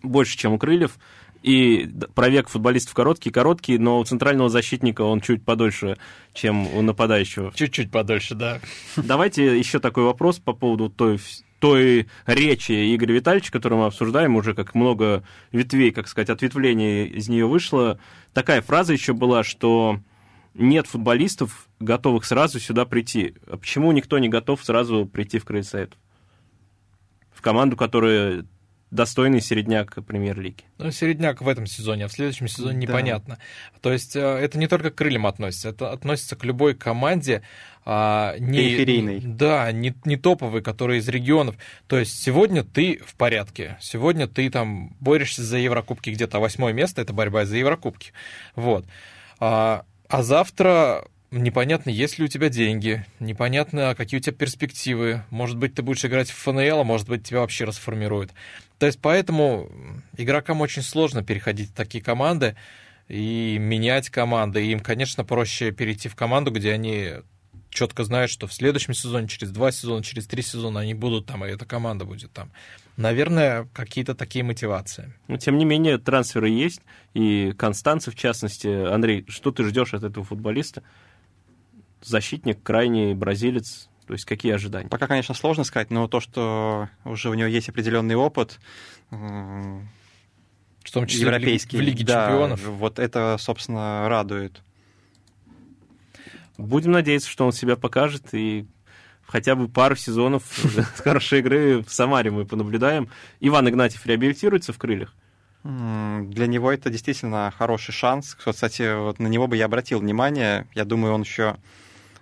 больше, чем у крыльев. И провек футболистов короткий, короткий, но у центрального защитника он чуть подольше, чем у нападающего. Чуть-чуть подольше, да. Давайте еще такой вопрос по поводу той той речи Игоря Витальевича, которую мы обсуждаем, уже как много ветвей, как сказать, ответвлений из нее вышло. Такая фраза еще была, что нет футболистов, готовых сразу сюда прийти. А почему никто не готов сразу прийти в Крыльсайт? В команду, которая достойный середняк премьер-лиги. Ну, середняк в этом сезоне, а в следующем сезоне непонятно. Да. То есть э, это не только к крыльям относится, это относится к любой команде, а, не, Периферийный. Да, не, не топовый, который из регионов. То есть сегодня ты в порядке, сегодня ты там борешься за Еврокубки где-то, восьмое место, это борьба за Еврокубки. Вот. А, а завтра непонятно, есть ли у тебя деньги, непонятно, какие у тебя перспективы. Может быть, ты будешь играть в ФНЛ, а может быть, тебя вообще расформируют. То есть поэтому игрокам очень сложно переходить в такие команды и менять команды. И им, конечно, проще перейти в команду, где они четко знают, что в следующем сезоне, через два сезона, через три сезона они будут там, и эта команда будет там. Наверное, какие-то такие мотивации. Но, тем не менее, трансферы есть, и Констанцев, в частности. Андрей, что ты ждешь от этого футболиста? Защитник, крайний бразилец. То есть какие ожидания? Пока, конечно, сложно сказать, но то, что уже у него есть определенный опыт, в том числе европейский, в Лиге да, чемпионов. Вот это, собственно, радует. Будем надеяться, что он себя покажет и хотя бы пару сезонов хорошей игры в Самаре мы понаблюдаем. Иван Игнатьев реабилитируется в крыльях? Для него это действительно хороший шанс. Кстати, вот на него бы я обратил внимание. Я думаю, он еще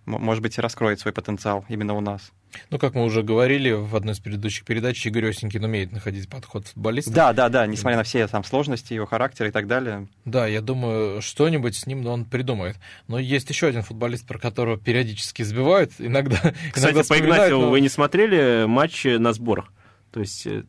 может быть, и раскроет свой потенциал именно у нас. Ну, как мы уже говорили в одной из предыдущих передач, Игорь Осенькин умеет находить подход футболиста. Да, да, да, несмотря на все там сложности, его характера и так далее. Да, я думаю, что-нибудь с ним он придумает. Но есть еще один футболист, про которого периодически сбивают, иногда Кстати, иногда по Игнатьеву но... вы не смотрели матчи на сборах? То есть э,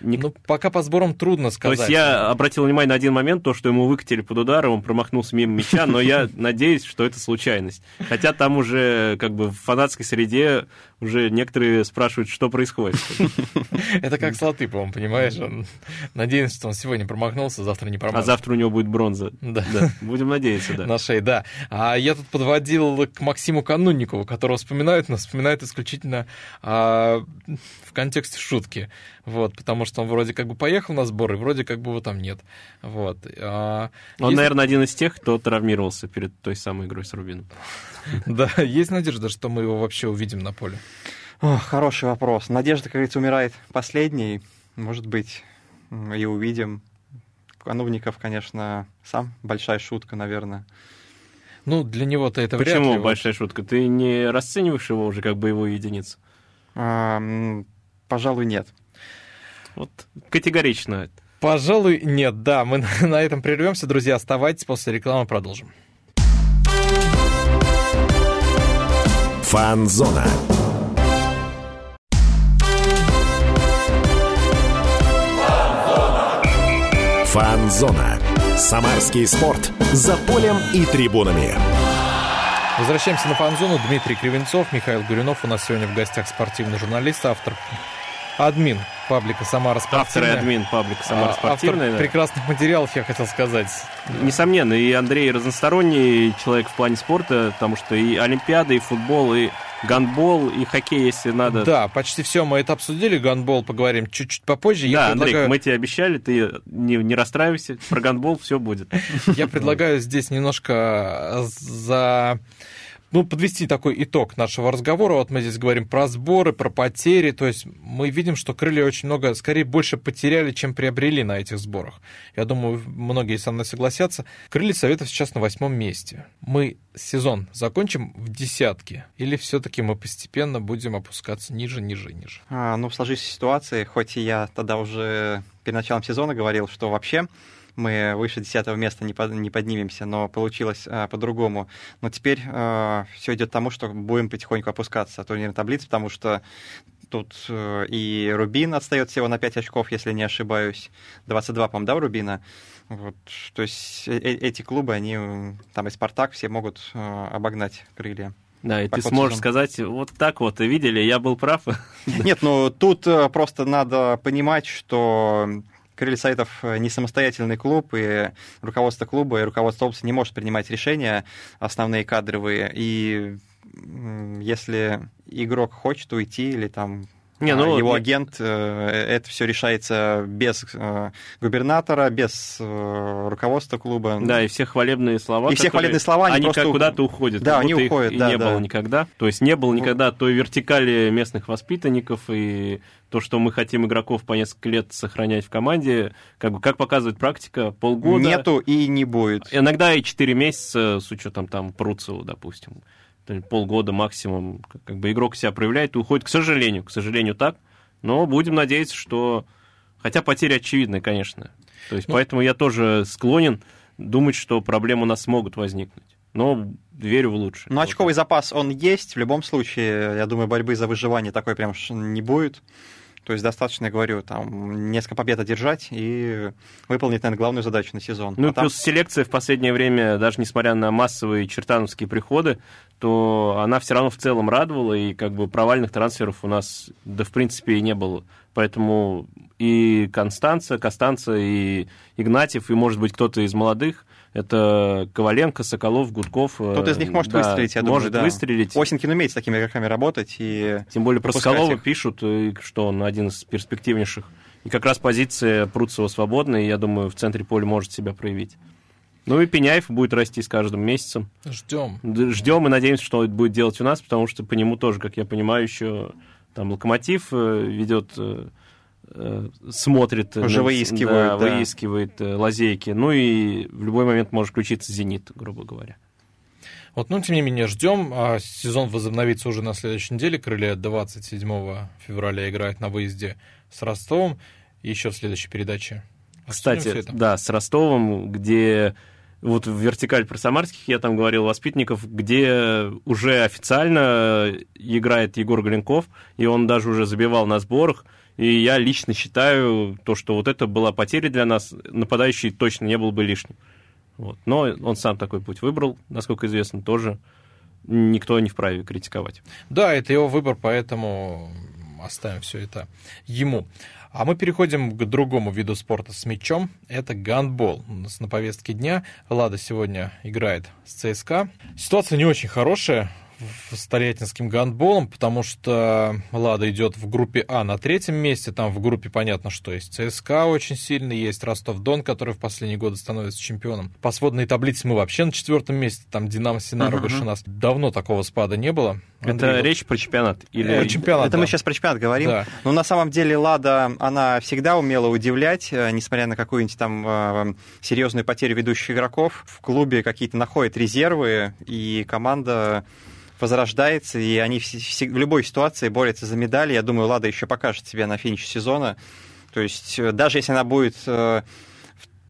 Ник... Ну, пока по сборам трудно сказать. То есть я обратил внимание на один момент, то, что ему выкатили под удар, он промахнулся мимо мяча, но я надеюсь, что это случайность. Хотя там уже как бы в фанатской среде уже некоторые спрашивают, что происходит. Это как с Латыповым, понимаешь? Он что он сегодня промахнулся, завтра не промахнется. А завтра у него будет бронза. Да. Будем надеяться, да. На шее, да. А я тут подводил к Максиму Канунникову, которого вспоминают, но вспоминают исключительно а, в контексте шутки. Вот, потому что он вроде как бы поехал на сбор, и вроде как бы его там нет. Вот. А, он, наверное, один из тех, кто травмировался перед той самой игрой с Рубином. Да, есть надежда, что мы его вообще увидим на поле? Хороший вопрос. Надежда, как говорится, умирает последней. Может быть, и увидим. Коновников, конечно, сам большая шутка, наверное. Ну, для него-то это Почему вряд ли. большая вот... шутка? Ты не расцениваешь его уже как боевую единицу? А, пожалуй, нет. Вот категорично. Пожалуй, нет, да. Мы на этом прервемся, друзья. Оставайтесь, после рекламы продолжим. Фанзона. Фанзона. Самарский спорт. За полем и трибунами. Возвращаемся на фан-зону. Дмитрий Кривенцов, Михаил Гуринов. У нас сегодня в гостях спортивный журналист, автор админ паблика «Самара спортивная». Автор и админ паблика «Самара а, спортивная». Автор да. прекрасных материалов, я хотел сказать. Несомненно, и Андрей разносторонний человек в плане спорта, потому что и Олимпиада, и футбол, и гандбол и хоккей, если надо. Да, почти все мы это обсудили. Гандбол поговорим чуть-чуть попозже. Да, Я Андрей, предлагаю... мы тебе обещали, ты не, не расстраивайся, про гандбол все будет. Я предлагаю здесь немножко за ну, подвести такой итог нашего разговора. Вот мы здесь говорим про сборы, про потери. То есть мы видим, что крылья очень много, скорее, больше потеряли, чем приобрели на этих сборах. Я думаю, многие со мной согласятся. Крылья Советов сейчас на восьмом месте. Мы сезон закончим в десятке? Или все-таки мы постепенно будем опускаться ниже, ниже, ниже? А, ну, в сложившейся ситуации, хоть и я тогда уже перед началом сезона говорил, что вообще мы выше десятого места не, под, не поднимемся, но получилось а, по-другому. Но теперь а, все идет к тому, что будем потихоньку опускаться от турнирной таблицы, потому что тут а, и Рубин отстает всего на 5 очков, если не ошибаюсь. 22, по-моему, да, у Рубина? Вот, то есть э эти клубы, они, там и Спартак, все могут э, обогнать крылья. Да, и ты сможешь сезон. сказать, вот так вот, видели, я был прав. Нет, ну тут просто надо понимать, что Крылья Советов не самостоятельный клуб, и руководство клуба и руководство области не может принимать решения основные кадровые. И если игрок хочет уйти или там не, ну, его агент, э, это все решается без э, губернатора, без э, руководства клуба. Да, и все хвалебные слова. И все хвалебные слова, они, они просто... куда-то уходят. Да, они уходят, их да, не да. было никогда. То есть не было никогда той вертикали местных воспитанников и то, что мы хотим игроков по несколько лет сохранять в команде, как бы как показывает практика, полгода. Нету и не будет. Иногда и 4 месяца с учетом там Пруцева, допустим полгода максимум, как бы игрок себя проявляет и уходит, к сожалению, к сожалению так, но будем надеяться, что... Хотя потери очевидны, конечно. То есть, ну, поэтому я тоже склонен думать, что проблемы у нас могут возникнуть. Но верю в лучшее. Ну, очковый запас, он есть. В любом случае, я думаю, борьбы за выживание такой прям не будет. То есть достаточно, я говорю, там несколько побед одержать и выполнить, наверное, главную задачу на сезон. Ну, а плюс там... селекция в последнее время, даже несмотря на массовые чертановские приходы, то она все равно в целом радовала, и как бы провальных трансферов у нас, да, в принципе, и не было. Поэтому и Констанция, Костанца, и Игнатьев, и, может быть, кто-то из молодых, это Коваленко, Соколов, Гудков. Кто-то из них может да, выстрелить, я думаю, может да. выстрелить. Осенькин умеет с такими игроками работать. И Тем более про Соколова их. пишут, что он один из перспективнейших. И как раз позиция Пруцева свободная, и я думаю, в центре поля может себя проявить. Ну и Пеняев будет расти с каждым месяцем. Ждем. Ждем и надеемся, что он будет делать у нас, потому что по нему тоже, как я понимаю, еще там Локомотив э, ведет Э, смотрит, уже выискивает, да, да. выискивает э, лазейки. Ну и в любой момент может включиться «Зенит», грубо говоря. Вот, ну, тем не менее, ждем. А сезон возобновится уже на следующей неделе. Крылья 27 февраля играют на выезде с Ростовом. Еще в следующей передаче. Кстати, да, с Ростовом, где вот в вертикаль про самарских я там говорил воспитанников, где уже официально играет Егор Голенков, и он даже уже забивал на сборах. И я лично считаю, то, что вот это была потеря для нас, нападающий точно не был бы лишним. Вот. Но он сам такой путь выбрал, насколько известно, тоже никто не вправе критиковать. Да, это его выбор, поэтому оставим все это ему. А мы переходим к другому виду спорта с мячом. Это гандбол. У нас на повестке дня Лада сегодня играет с ЦСКА. Ситуация не очень хорошая с Тольяттинским гандболом, потому что Лада идет в группе А на третьем месте, там в группе понятно, что есть ЦСКА очень сильный, есть Ростов-Дон, который в последние годы становится чемпионом. По сводной таблице мы вообще на четвертом месте, там Динамо Синара uh-huh. выше нас. Давно такого спада не было. Андрей, это вот... речь про чемпионат? Или... Э, чемпионат, Это да. мы сейчас про чемпионат говорим. Да. Но на самом деле Лада, она всегда умела удивлять, э, несмотря на какую-нибудь там э, серьезную потерю ведущих игроков. В клубе какие-то находят резервы, и команда возрождается, и они в, любой ситуации борются за медали. Я думаю, Лада еще покажет себя на финише сезона. То есть э, даже если она будет э,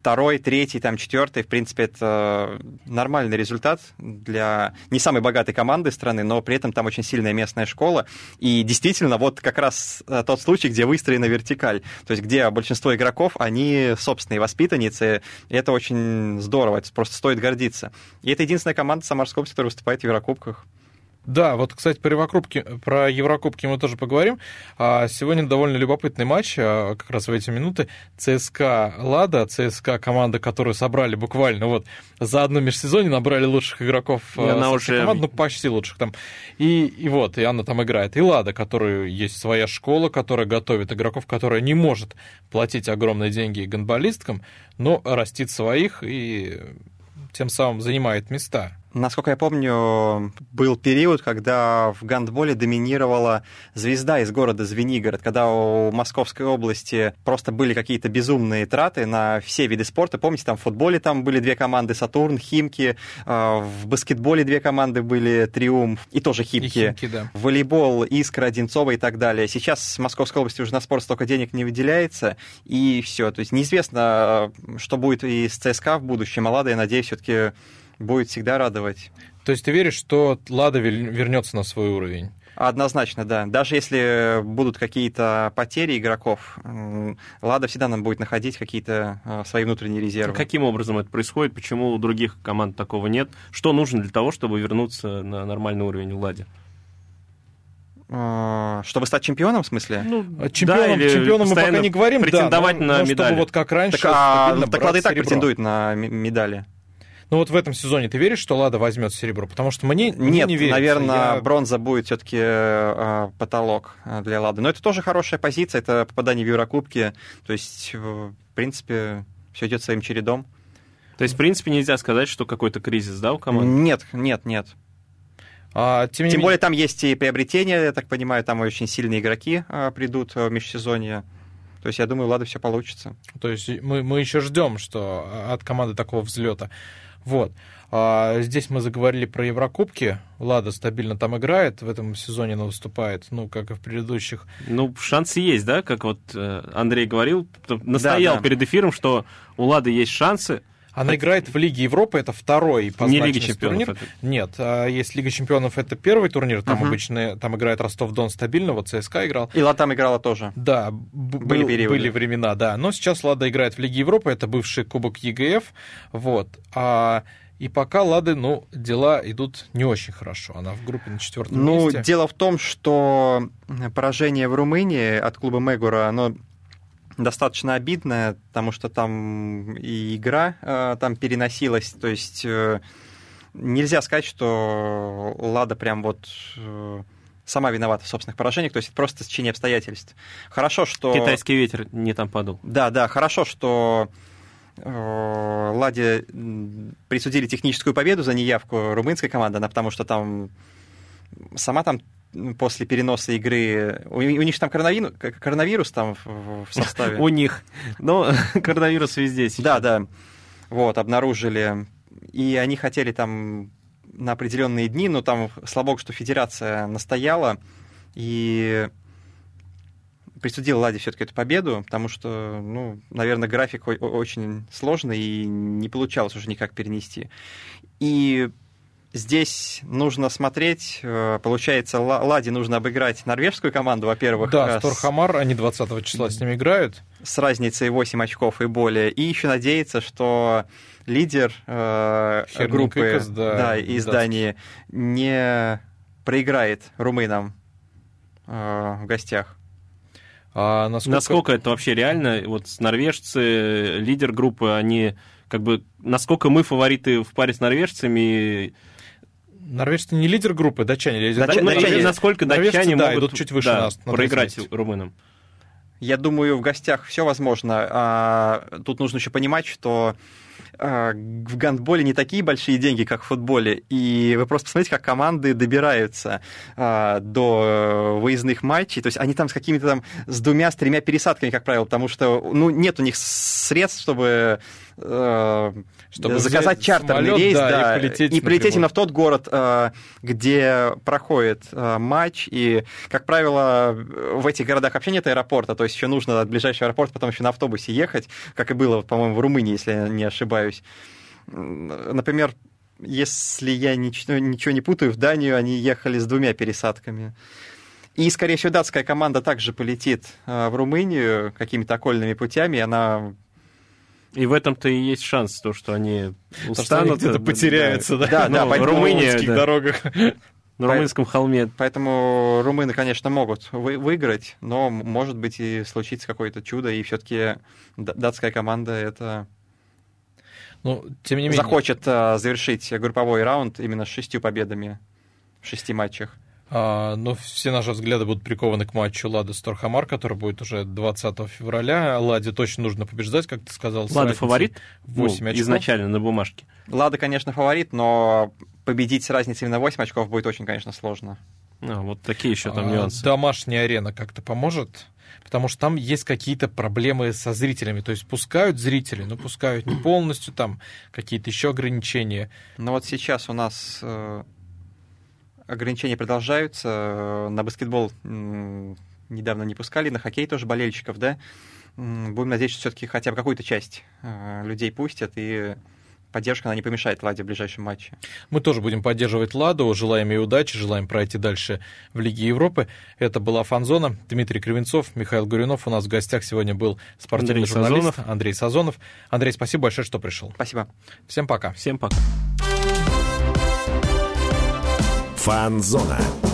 второй, третий, там, четвертый, в принципе, это нормальный результат для не самой богатой команды страны, но при этом там очень сильная местная школа. И действительно, вот как раз э, тот случай, где выстроена вертикаль, то есть где большинство игроков, они собственные воспитанницы, и это очень здорово, это просто стоит гордиться. И это единственная команда Самарской области, которая выступает в Еврокубках. Да, вот, кстати, про Еврокубки, про Еврокубки мы тоже поговорим. А сегодня довольно любопытный матч, а, как раз в эти минуты. ЦСКА Лада, ЦСКА команда, которую собрали буквально вот за одно межсезонье, набрали лучших игроков И она уже- команд, ну, почти лучших там. И, и вот, и она там играет. И Лада, которую есть своя школа, которая готовит игроков, которая не может платить огромные деньги гандболисткам, но растит своих и тем самым занимает места. Насколько я помню, был период, когда в гандболе доминировала звезда из города Звенигород, когда у Московской области просто были какие-то безумные траты на все виды спорта. Помните, там в футболе там были две команды Сатурн, Химки, э, в баскетболе две команды были Триумф и тоже И Химки. Химки, да. волейбол, Искра, Одинцова и так далее. Сейчас в Московской области уже на спорт столько денег не выделяется, и все. То есть неизвестно, э, что будет и с ЦСКА в будущем. А Лада, я надеюсь, все-таки будет всегда радовать. То есть ты веришь, что Лада вер- вернется на свой уровень? Однозначно, да. Даже если будут какие-то потери игроков, Лада всегда нам будет находить какие-то э, свои внутренние резервы. Каким образом это происходит? Почему у других команд такого нет? Что нужно для того, чтобы вернуться на нормальный уровень в Ладе? Э, Чтобы стать чемпионом, в смысле? Ну, А Чемпионом, или чемпионом мы пока не говорим, претендовать да, но, на но медали. чтобы вот как раньше так, а, так Лада и так серебро. претендует на медали. Ну вот в этом сезоне ты веришь, что Лада возьмет серебро? Потому что мне, мне Нет, не верится. наверное, Я- бронза будет все-таки потолок э, для Лады. Но это тоже хорошая позиция, это попадание в Еврокубки. То есть, э, в принципе, все идет своим чередом. То есть, в принципе, нельзя сказать, что какой-то кризис, да, у команды? Нет, нет, нет. А, тем не Тем менее- более там есть и приобретения, я так понимаю, там очень сильные игроки э, придут э, в межсезонье. То есть я думаю, у Лады все получится. То есть мы, мы еще ждем, что от команды такого взлета. Вот. А, здесь мы заговорили про Еврокубки. Лада стабильно там играет, в этом сезоне она выступает, ну, как и в предыдущих. Ну, шансы есть, да, как вот э, Андрей говорил, настоял да. перед эфиром, что у Лады есть шансы. Она играет в Лиге Европы, это второй по Не Лига чемпионов. турнир. это. Нет, а есть Лига чемпионов, это первый турнир, там Мгм. обычно там играет Ростов-Дон стабильно, вот ЦСКА играл. И Лада там играла тоже. Да, б- Были был- периоды. были времена, да. Но сейчас Лада играет в Лиге Европы, это бывший кубок ЕГФ. Вот. А, и пока Лады, ну, дела идут не очень хорошо. Она в группе на четвертом Ну, месте. дело в том, что поражение в Румынии от клуба Мегура, оно достаточно обидное, потому что там и игра э, там переносилась, то есть э, нельзя сказать, что Лада прям вот э, сама виновата в собственных поражениях, то есть это просто течение обстоятельств. Хорошо, что... Китайский ветер не там подул. Да, да, хорошо, что э, Ладе присудили техническую победу за неявку румынской команды, она потому что там сама там после переноса игры... У, у них же там коронавирус, коронавирус там в, в составе. У них. Но коронавирус везде сейчас. Да, да. Вот, обнаружили. И они хотели там на определенные дни, но там, слава богу, что федерация настояла и присудила Ладе все-таки эту победу, потому что, ну, наверное, график очень сложный и не получалось уже никак перенести. И здесь нужно смотреть, э, получается, Ла- Ладе нужно обыграть норвежскую команду, во-первых, Да, э, с- Сторхамар, они 20 числа с ними играют. с разницей 8 очков и более. И еще надеяться, что лидер э, Херник группы Икос, да, из датский. Дании не проиграет румынам э, в гостях. А насколько... Насколько это вообще реально? Вот с норвежцы, лидер группы, они как бы... Насколько мы фавориты в паре с норвежцами? Норвежцы не лидер группы, датчане лидер Датча- группы. Датчане- и насколько норвежцы, датчане да, могут идут чуть выше да, нас на проиграть румынам? Я думаю, в гостях все возможно. А, тут нужно еще понимать, что а, в гандболе не такие большие деньги, как в футболе. И вы просто посмотрите, как команды добираются а, до выездных матчей. То есть они там с какими-то там с двумя, с тремя пересадками, как правило, потому что ну, нет у них средств, чтобы, Чтобы заказать взять чартерный самолет, рейс да, и да, полететь и напрямую. именно в тот город, э, где проходит э, матч. И, как правило, в этих городах вообще нет аэропорта, то есть еще нужно от ближайшего аэропорта потом еще на автобусе ехать, как и было, по-моему, в Румынии, если я не ошибаюсь. Например, если я ничего, ничего не путаю, в Данию они ехали с двумя пересадками. И, скорее всего, датская команда также полетит э, в Румынию какими-то окольными путями, и она И в этом-то и есть шанс, то, что они Потому что они устанут. где-то да, потеряются, да, Да, да, ну, поэтому в Румыния, румынских да. дорогах. На румынском холме. Поэтому румыны, конечно, могут вы- выиграть, но может быть и случится какое-то чудо, и все-таки датская команда это Ну, тем не менее... захочет а, завершить групповой раунд именно с шестью победами в шести матчах. А, ну, все наши взгляды будут прикованы к матчу Лада Сторхамар, который будет уже 20 февраля. Ладе точно нужно побеждать, как ты сказал. Лада фаворит? в 8 Ну, очков. изначально на бумажке. Лада, конечно, фаворит, но победить с разницей на 8 очков будет очень, конечно, сложно. А, вот такие еще там А, нюансы. Домашняя арена как-то поможет? Потому что там есть какие-то проблемы со зрителями. То есть пускают зрителей, но пускают не полностью, там какие-то еще ограничения. Но вот сейчас у нас э, ограничения продолжаются. Э, На баскетбол недавно не пускали, на хоккей тоже болельщиков, да? Будем надеяться, что все-таки хотя бы какую-то часть э, людей пустят, и поддержка, она не помешает Ладе в ближайшем матче. Мы тоже будем поддерживать Ладу, желаем ей удачи, желаем пройти дальше в Лиге Европы. Это была Фанзона, Дмитрий Кривенцов, Михаил Гуринов. У нас в гостях сегодня был спортивный Андрей журналист Сазонов. Андрей Сазонов. Андрей, спасибо большое, что пришел. Спасибо. Всем пока. Всем пока. Фанзона.